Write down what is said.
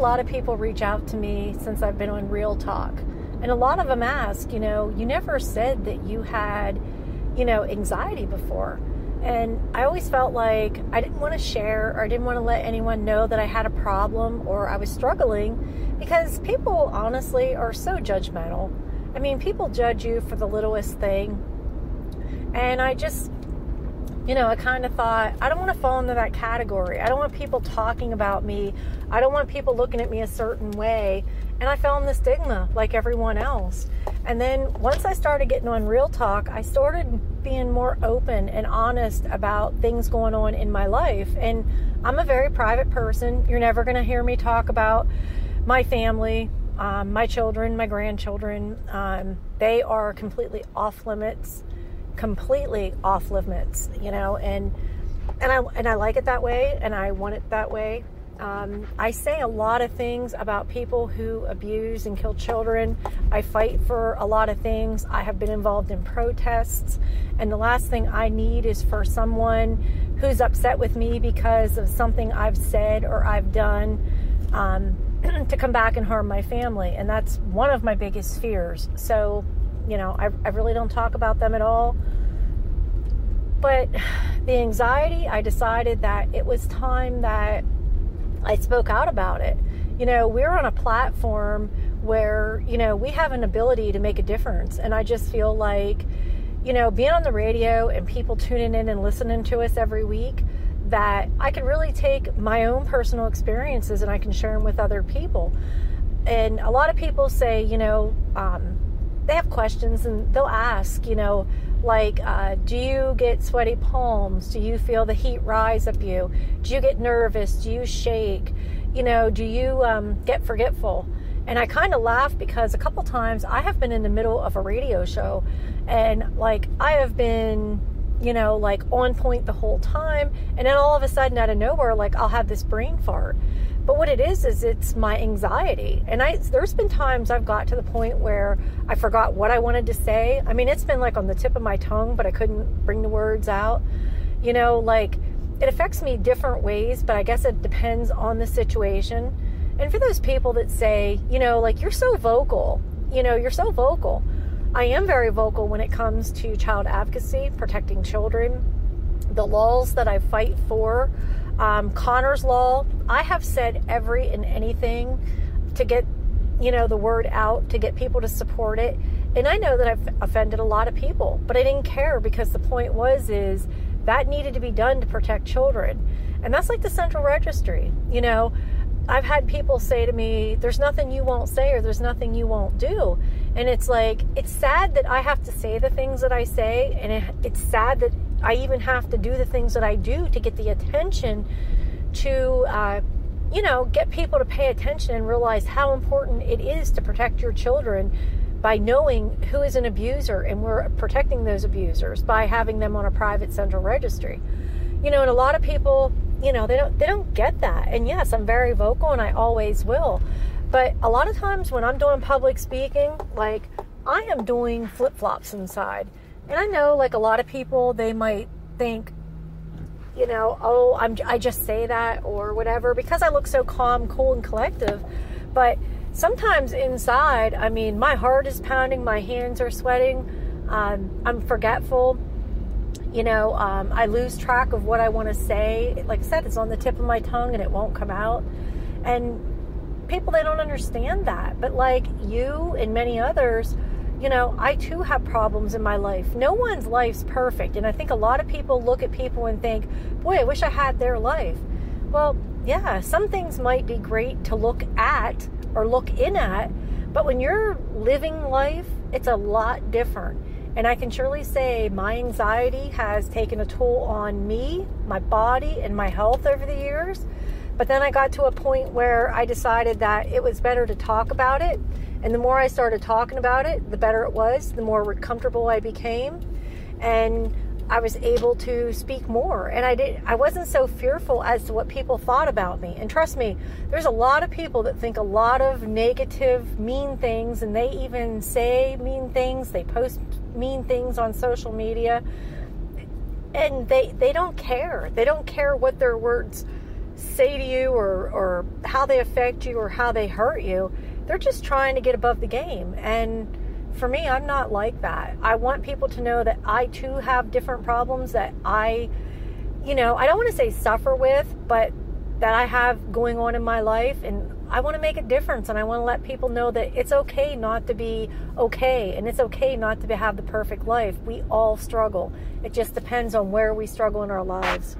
lot of people reach out to me since I've been on Real Talk. And a lot of them ask, you know, you never said that you had, you know, anxiety before. And I always felt like I didn't want to share or I didn't want to let anyone know that I had a problem or I was struggling because people honestly are so judgmental. I mean, people judge you for the littlest thing. And I just, you know, I kind of thought, I don't want to fall into that category. I don't want people talking about me. I don't want people looking at me a certain way. And I fell in the stigma like everyone else. And then once I started getting on Real Talk, I started being more open and honest about things going on in my life. And I'm a very private person. You're never going to hear me talk about my family, um, my children, my grandchildren. Um, they are completely off limits completely off limits, you know, and and I and I like it that way, and I want it that way. Um, I say a lot of things about people who abuse and kill children. I fight for a lot of things. I have been involved in protests, and the last thing I need is for someone who's upset with me because of something I've said or I've done um, to come back and harm my family, and that's one of my biggest fears. So you know, I, I really don't talk about them at all. But the anxiety, I decided that it was time that I spoke out about it. You know, we're on a platform where, you know, we have an ability to make a difference. And I just feel like, you know, being on the radio and people tuning in and listening to us every week, that I can really take my own personal experiences and I can share them with other people. And a lot of people say, you know, um, they have questions and they'll ask, you know, like, uh, do you get sweaty palms? Do you feel the heat rise up you? Do you get nervous? Do you shake? You know, do you um, get forgetful? And I kind of laugh because a couple times I have been in the middle of a radio show and like I have been, you know, like on point the whole time. And then all of a sudden out of nowhere, like I'll have this brain fart. But what it is is it's my anxiety. And I there's been times I've got to the point where I forgot what I wanted to say. I mean, it's been like on the tip of my tongue, but I couldn't bring the words out. You know, like it affects me different ways, but I guess it depends on the situation. And for those people that say, you know, like you're so vocal, you know, you're so vocal. I am very vocal when it comes to child advocacy, protecting children, the laws that I fight for um, Connor's Law. I have said every and anything to get, you know, the word out, to get people to support it. And I know that I've offended a lot of people, but I didn't care because the point was is that needed to be done to protect children. And that's like the central registry. You know, I've had people say to me, there's nothing you won't say or there's nothing you won't do. And it's like, it's sad that I have to say the things that I say. And it, it's sad that I even have to do the things that I do to get the attention to, uh, you know, get people to pay attention and realize how important it is to protect your children by knowing who is an abuser and we're protecting those abusers by having them on a private central registry. You know, and a lot of people, you know, they don't they don't get that. And yes, I'm very vocal and I always will. But a lot of times when I'm doing public speaking, like I am doing flip-flops inside and I know, like a lot of people, they might think, you know, oh, I'm, I just say that or whatever because I look so calm, cool, and collective. But sometimes inside, I mean, my heart is pounding, my hands are sweating, um, I'm forgetful. You know, um, I lose track of what I want to say. Like I said, it's on the tip of my tongue and it won't come out. And people, they don't understand that. But like you and many others, you know, I too have problems in my life. No one's life's perfect. And I think a lot of people look at people and think, boy, I wish I had their life. Well, yeah, some things might be great to look at or look in at, but when you're living life, it's a lot different. And I can surely say my anxiety has taken a toll on me, my body, and my health over the years. But then I got to a point where I decided that it was better to talk about it and the more I started talking about it, the better it was, the more comfortable I became. And I was able to speak more and I did I wasn't so fearful as to what people thought about me. And trust me, there's a lot of people that think a lot of negative, mean things and they even say mean things, they post mean things on social media. And they they don't care. They don't care what their words say to you or, or how they affect you or how they hurt you, they're just trying to get above the game. And for me, I'm not like that. I want people to know that I too have different problems that I, you know, I don't want to say suffer with, but that I have going on in my life. And I want to make a difference and I want to let people know that it's okay not to be okay and it's okay not to have the perfect life. We all struggle. It just depends on where we struggle in our lives.